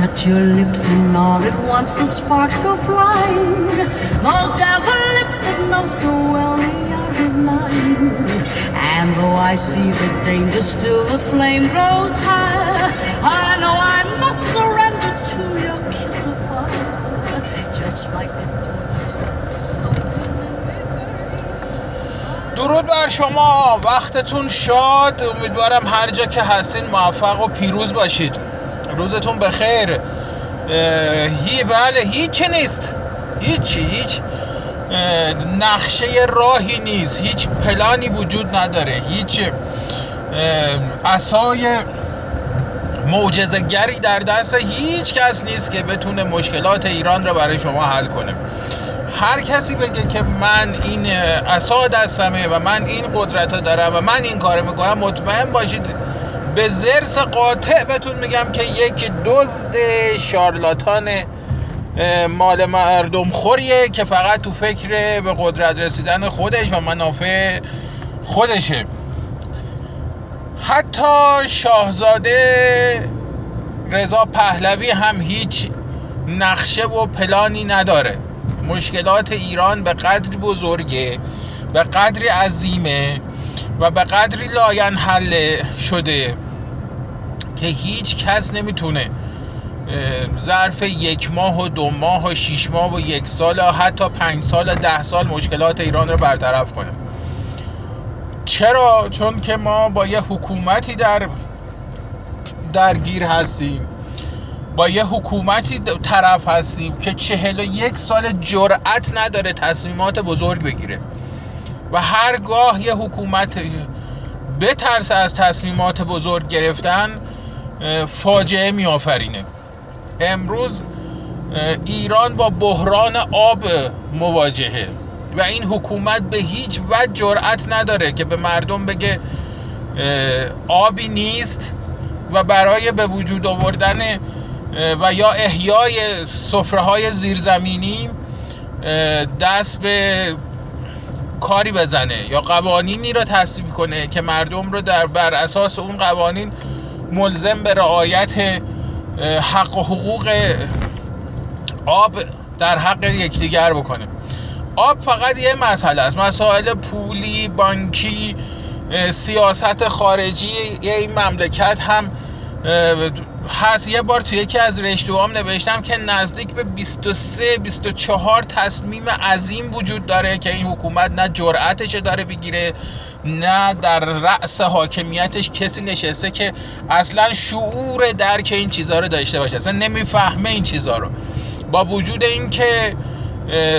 touch your lips and all at once the sparks go flying. Those devil lips that know so well the art of lying. And though I see the danger, still the flame grows higher. I know I must surrender to your kiss of fire. Just like the درود بر شما وقتتون شاد امیدوارم هر جا که هستین موفق و پیروز باشید روزتون بخیر. هی بله هیچی نیست. هیچی هیچ نقشه راهی نیست. هیچ پلانی وجود نداره. هیچ اسای معجزهگری در دست هیچ کس نیست که بتونه مشکلات ایران رو برای شما حل کنه. هر کسی بگه که من این اسا دستمه و من این قدرت دارم و من این کار می‌کنم مطمئن باشید به زرس قاطع بهتون میگم که یک دزد شارلاتان مال مردم خوریه که فقط تو فکر به قدرت رسیدن خودش و منافع خودشه. حتی شاهزاده رضا پهلوی هم هیچ نقشه و پلانی نداره. مشکلات ایران به قدری بزرگه به قدری عظیمه و به قدری لاین حل شده که هیچ کس نمی‌تونه ظرف یک ماه و دو ماه و شیش ماه و یک سال و حتی پنج سال و ده سال مشکلات ایران رو برطرف کنه. چرا؟ چون که ما با یه حکومتی در درگیر هستیم. با یه حکومتی طرف هستیم که چهل و یک سال جرأت نداره تصمیمات بزرگ بگیره. و هرگاه یه حکومت بترسه از تصمیمات بزرگ گرفتن فاجعه می آفرینه امروز ایران با بحران آب مواجهه و این حکومت به هیچ وجه جرأت نداره که به مردم بگه آبی نیست و برای به وجود آوردن و یا احیای سفره های زیرزمینی دست به کاری بزنه یا قوانینی را تصویب کنه که مردم رو در بر اساس اون قوانین ملزم به رعایت حق و حقوق آب در حق یکدیگر بکنه. آب فقط یه مسئله است. مسائل پولی بانکی سیاست خارجی این مملکت هم هست. یه بار توی یکی از رشتوام نوشتم که نزدیک به 23 24 تصمیم عظیم وجود داره که این حکومت نه جرأتش داره بگیره نه در رأس حاکمیتش کسی نشسته که اصلا شعور درک این چیزها رو داشته باشه. اصلا نمی‌فهمه این چیزها رو. با وجود اینکه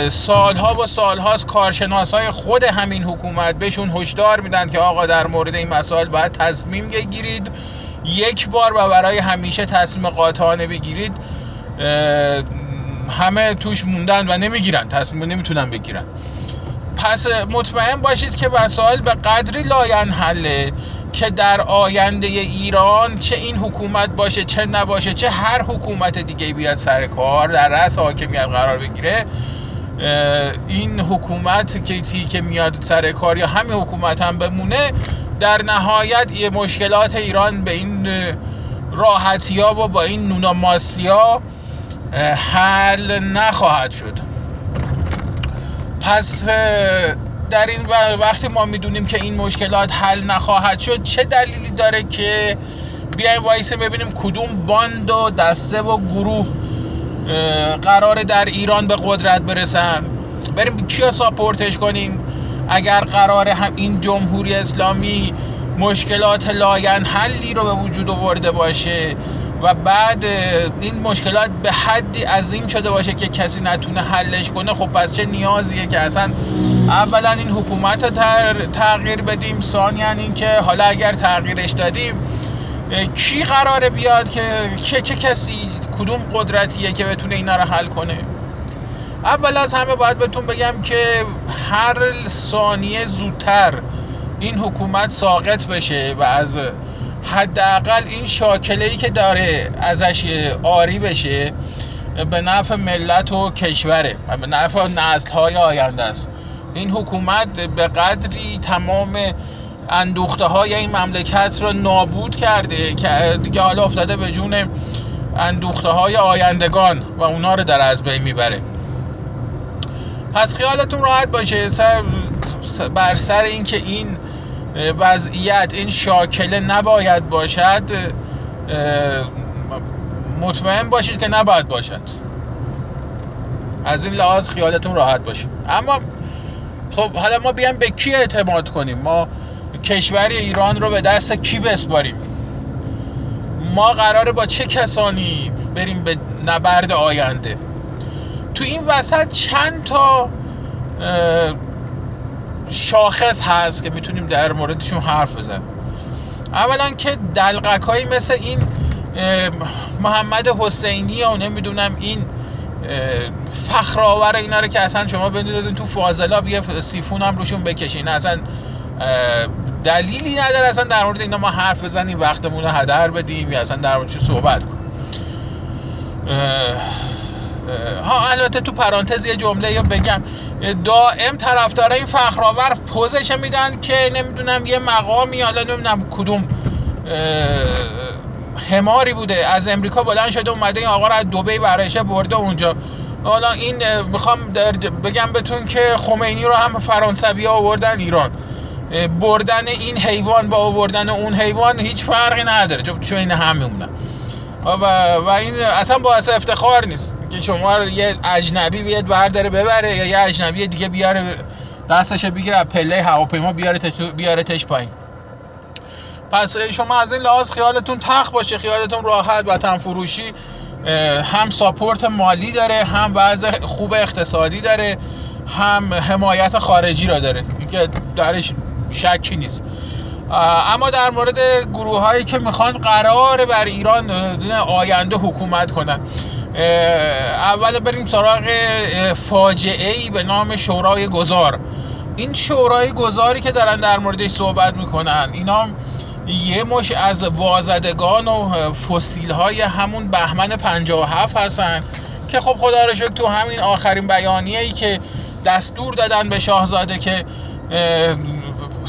سالها و سالهاست کارشناس های خود همین حکومت بهشون هشدار میدن که آقا در مورد این مسائل باید تصمیم بگیرید. یک بار و برای همیشه تصمیم قاطعانه بگیرید. همه توش موندن و نمی‌گیرن تصمیم نمی‌تونن بگیرن. پس مطمئن باشید که وسایل به قدری لاین حله که در آینده ایران چه این حکومت باشه چه نباشه چه هر حکومت دیگه بیاد سر کار در رأس حاکمیت قرار بگیره این حکومت که که میاد سر کار یا همین حکومت هم بمونه در نهایت یه مشکلات ایران به این راحتی ها و با این نوناماسی ها حل نخواهد شد. پس در این وقتی ما می‌دونیم که این مشکلات حل نخواهد شد چه دلیلی داره که بیایم وایسیم ببینیم کدوم باند و دسته و گروه قرار در ایران به قدرت برسن؟ بریم کیا support ش کنیم؟ اگر قرار هم این جمهوری اسلامی مشکلات لاینحلی رو به وجود آورده باشه و بعد این مشکلات به حدی عظیم شده باشه که کسی نتونه حلش کنه خب پس چه نیازیه که اصلا اولا این حکومت رو تغییر بدیم ثانیا این که حالا اگر تغییرش دادیم کی قراره بیاد که چه چه کسی کدوم قدرتیه که بتونه اینا رو حل کنه؟ اول از همه باید بهتون بگم که هر ثانیه زودتر این حکومت ساقط بشه و از حداقل این شاکله ای که داره ازش آری بشه به نفع ملت و کشوره و به نفع نسل های آینده است. این حکومت به قدری تمام اندوخته های این مملکت رو نابود کرده که دیگه حالا افتاده به جون اندوخته های آیندگان و اونا رو در از بین می‌بره. پس خیالتون راحت باشه. بر سر اینکه این وضعیت این شاکله نباید باشد مطمئن باشید که نباید باشد. از این لحاظ خیالتون راحت باشه. اما خب حالا ما بیایم به کی اعتماد کنیم؟ ما کشور ایران رو به دست کی بسپاریم؟ ما قراره با چه کسانی بریم به نبرد آینده؟ تو این وسط چند تا شاخص هست که می‌تونیم در موردشون حرف بزنیم. اولا که دلقک هایی مثل این محمد حسینی و نمی‌دونم این فخرآور اینا رو که اصلا شما بندازین تو فاضلاب یه سیفون هم روشون بکشین. اصلا دلیلی نداره اصلا در مورد اینا ما حرف بزنیم وقتمون رو هدر بدیم یا اصلا در مورد صحبت کنیم. ها البته تو پرانتز یه جمله یا بگم. دائم طرفدارای فخرآور پوزش میدن که نمی‌دونم یه مقامی حالا نمی‌دونم کدوم هماری بوده از امریکا بلند شده اومده این آقا رو از دبی برایشه برده اونجا. حالا این می‌خوام بگم بهتون که خمینی رو هم فرانسوی ها آوردن ایران. بردن این حیوان با آوردن اون حیوان هیچ فرقی نداره چون این هم میمونن و این اصلا باعث افتخار نیست. که شما یه اجنبی بیاد برداره ببره یا یه اجنبی دیگه بیاره دستش بگیره پله هواپیما بیاره بیاره تش پایین. پس شما از این لحاظ خیالتون تخ باشه خیالتون راحت وطن فروشی هم ساپورت مالی داره هم وضع خوب اقتصادی داره هم حمایت خارجی را داره. که درش شکی نیست. اما در مورد گروه هایی که می‌خوان قرار بر ایران آینده حکومت کنن. اول بریم سراغ فاجعه ای به نام شورای گذار این شورای گذاری که دارن در موردش صحبت می‌کنن اینا یه مش از وازدگان و فسیل های همون بهمن 57 هستن که خب خدا رو تو همین آخرین بیانیه ای که دستور دادن به شاهزاده که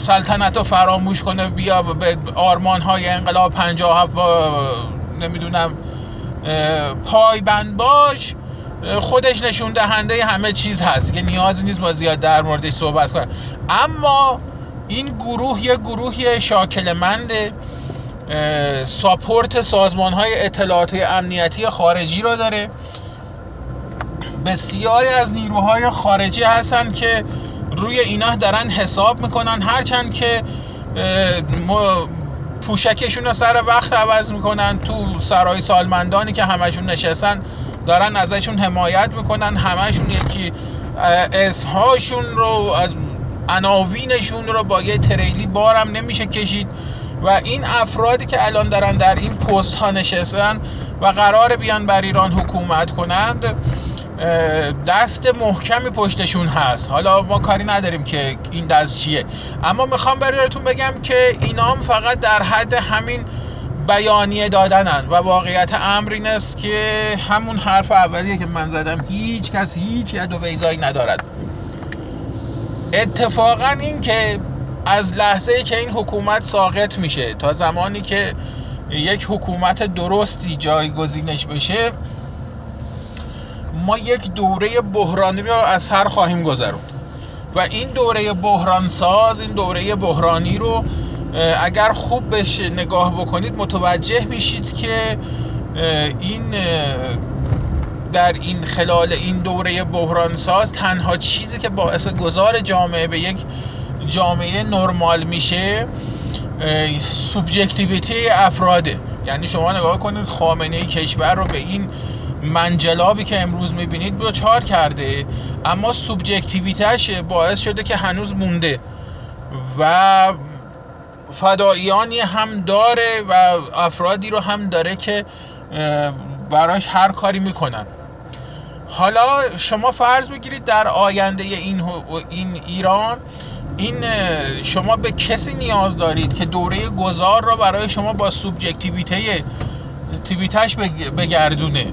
سلطنت رو فراموش کنه بیا به آرمان های انقلاب 57 با نمی‌دونم پایبند باش. خودش نشون دهنده همه چیز هست که نیازی نیست با زیاد در موردش صحبت کنه. اما این گروه یه گروهی شاکلمند ساپورت سازمان های اطلاعات امنیتی خارجی رو داره. بسیاری از نیروهای خارجی هستن که روی اینا دارن حساب می‌کنن هرچند که پوشکشون رو سر وقت عوض می‌کنن تو سرای سالمندانی که همشون نشستن دارن ازشون حمایت می‌کنن همشون یکی اسمهاشون رو عناوینشون رو با یه تریلی بارم نمیشه کشید و این افرادی که الان دارن در این پست ها نشستن و قرار بیان بر ایران حکومت کنند دست محکمی پشتشون هست. حالا ما کاری نداریم که این دست چیه. اما می‌خوام براتون بگم که اینام فقط در حد همین بیانیه دادنن و واقعیت امر این است که همون حرف اولیه که من زدم هیچ کس هیچ ید و ویزایی ندارد. اتفاقا این که از لحظه که این حکومت ساقط میشه تا زمانی که یک حکومت درستی جایگزینش بشه ما یک دوره بحرانی رو از سر خواهیم گذروند. و این دوره بحران ساز این دوره بحرانی رو اگر خوب بهش نگاه بکنید متوجه میشید که این در این خلال این دوره بحران ساز تنها چیزی که باعث گذار جامعه به یک جامعه نرمال میشه سوبجکتیویتی افراده. یعنی شما نگاه کنید خامنه کشور رو به این منجلابی که امروز می‌بینید دوچار کرده اما سوبجکتیویتش باعث شده که هنوز مونده و فداییانی هم داره و افرادی رو هم داره که براش هر کاری می‌کنن. حالا شما فرض بگیرید در آینده این, این ایران این شما به کسی نیاز دارید که دوره گذار را برای شما با سوبجکتیویته تیویتش بگردونه.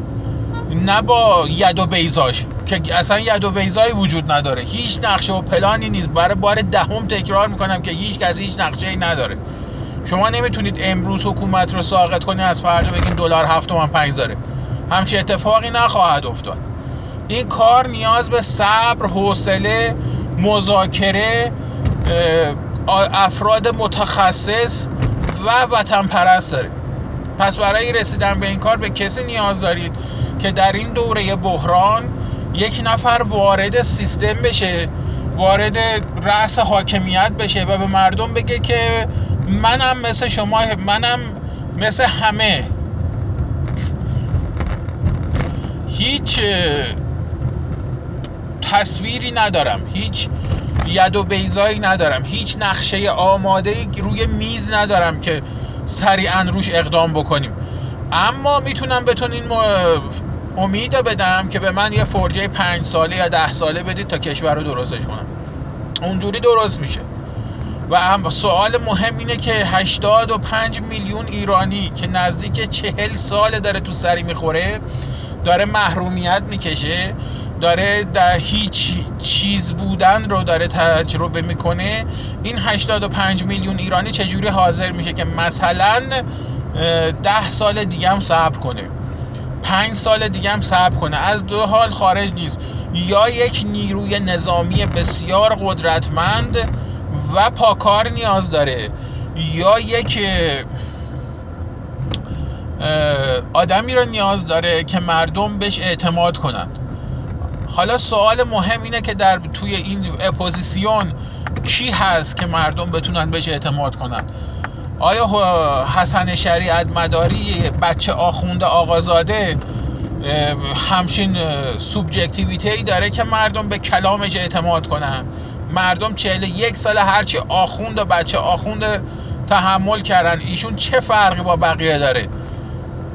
نه با ید و بیزاش که اصلا ید و بیزایی وجود نداره. هیچ نقشه و پلانی نیست. برای بار دهم تکرار می‌کنم که هیچ کسی هیچ نقشه ای نداره. شما نمی‌تونید امروز حکومت رو ساقط کنی از فردا بگین دلار هفت تومن پنج همچی اتفاقی نخواهد افتاد. این کار نیاز به صبر حوصله مذاکره افراد متخصص و وطن پرست داره. پس برای رسیدن به این کار به کسی نیاز دارید؟ که در این دوره بحران یک نفر وارد سیستم بشه وارد رأس حاکمیت بشه و به مردم بگه که منم مثل شما منم مثل همه. هیچ تصویری ندارم هیچ ید و بیزایی ندارم هیچ نقشه آماده روی میز ندارم که سریعا روش اقدام بکنیم. اما می‌تونم بهتون این امید بدم که به من یه فرجه پنج ساله یا ده ساله بدید تا کشور رو درستش کنم. اونجوری درست میشه. و هم سوال مهم اینه که 85 میلیون ایرانی که نزدیک چهل سال داره تو سری می‌خوره داره محرومیت می‌کشه داره در هیچ چیز بودن رو داره تجربه می‌کنه. این 85 میلیون ایرانی چجوری حاضر میشه که مثلا ده سال دیگه هم صبر کنه؟ پنج سال دیگه هم صبر کنه. از دو حال خارج نیست. یا یک نیروی نظامی بسیار قدرتمند و پاکار نیاز داره یا یک آدمی رو نیاز داره که مردم بهش اعتماد کنند. حالا سوال مهم اینه که در توی این اپوزیسیون کی هست که مردم بتونن بهش اعتماد کنن آیا حسن شریعت مداری بچه آخونده آقازاده همچین subjectivity داره که مردم به کلامش اعتماد کنن؟ مردم چهل یک سال هرچی آخوند و بچه آخوند تحمل کردن. ایشون چه فرقی با بقیه داره؟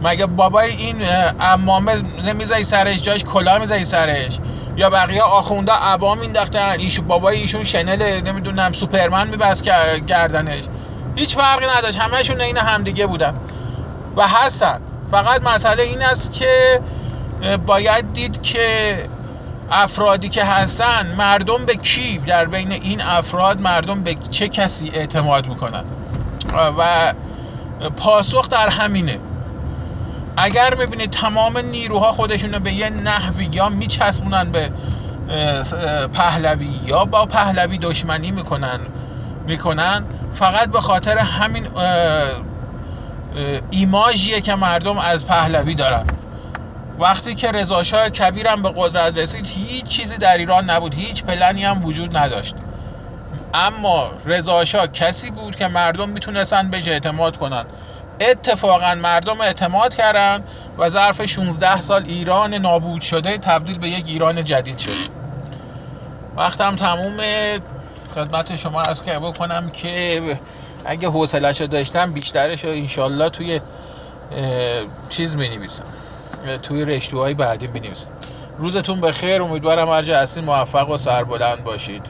مگه بابای این امامه نمیزای سرش جاش کلا میزای سرش؟ یا بقیه آخونده عبا مینداختن ایشو بابای ایشون شنل نمی‌دونم سوپرمن میبست گردنش. هیچ فرقی نداشت. همهشون این همدیگه بودن. و هستن فقط مسئله این است که باید دید که افرادی که هستن مردم به کی؟ در بین این افراد مردم به چه کسی اعتماد می‌کنن؟ و پاسخ در همینه. اگر می‌بینید تمام نیروها خودشون رو به یه نحوی یا میچسبونن به پهلوی یا با پهلوی دشمنی می‌کنن می‌کنن فقط به خاطر همین ایماژیه که مردم از پهلوی دارن. وقتی که رضاشاه کبیرم به قدرت رسید هیچ چیزی در ایران نبود هیچ پلنی هم وجود نداشت. اما رضاشاه کسی بود که مردم می‌تونستن بهش اعتماد کنن. اتفاقا مردم اعتماد کردن و ظرف 16 سال ایران نابود شده تبدیل به یک ایران جدید شد. وقتم تموم خدمت شما از که بکنم که اگه حوصلش رو داشتم بیشترش رو انشالله توی چیز می نویسم توی رشتوهای بعدی می نویسم روزتون بخیر امیدوارم هر جا هستین موفق و سربلند باشید.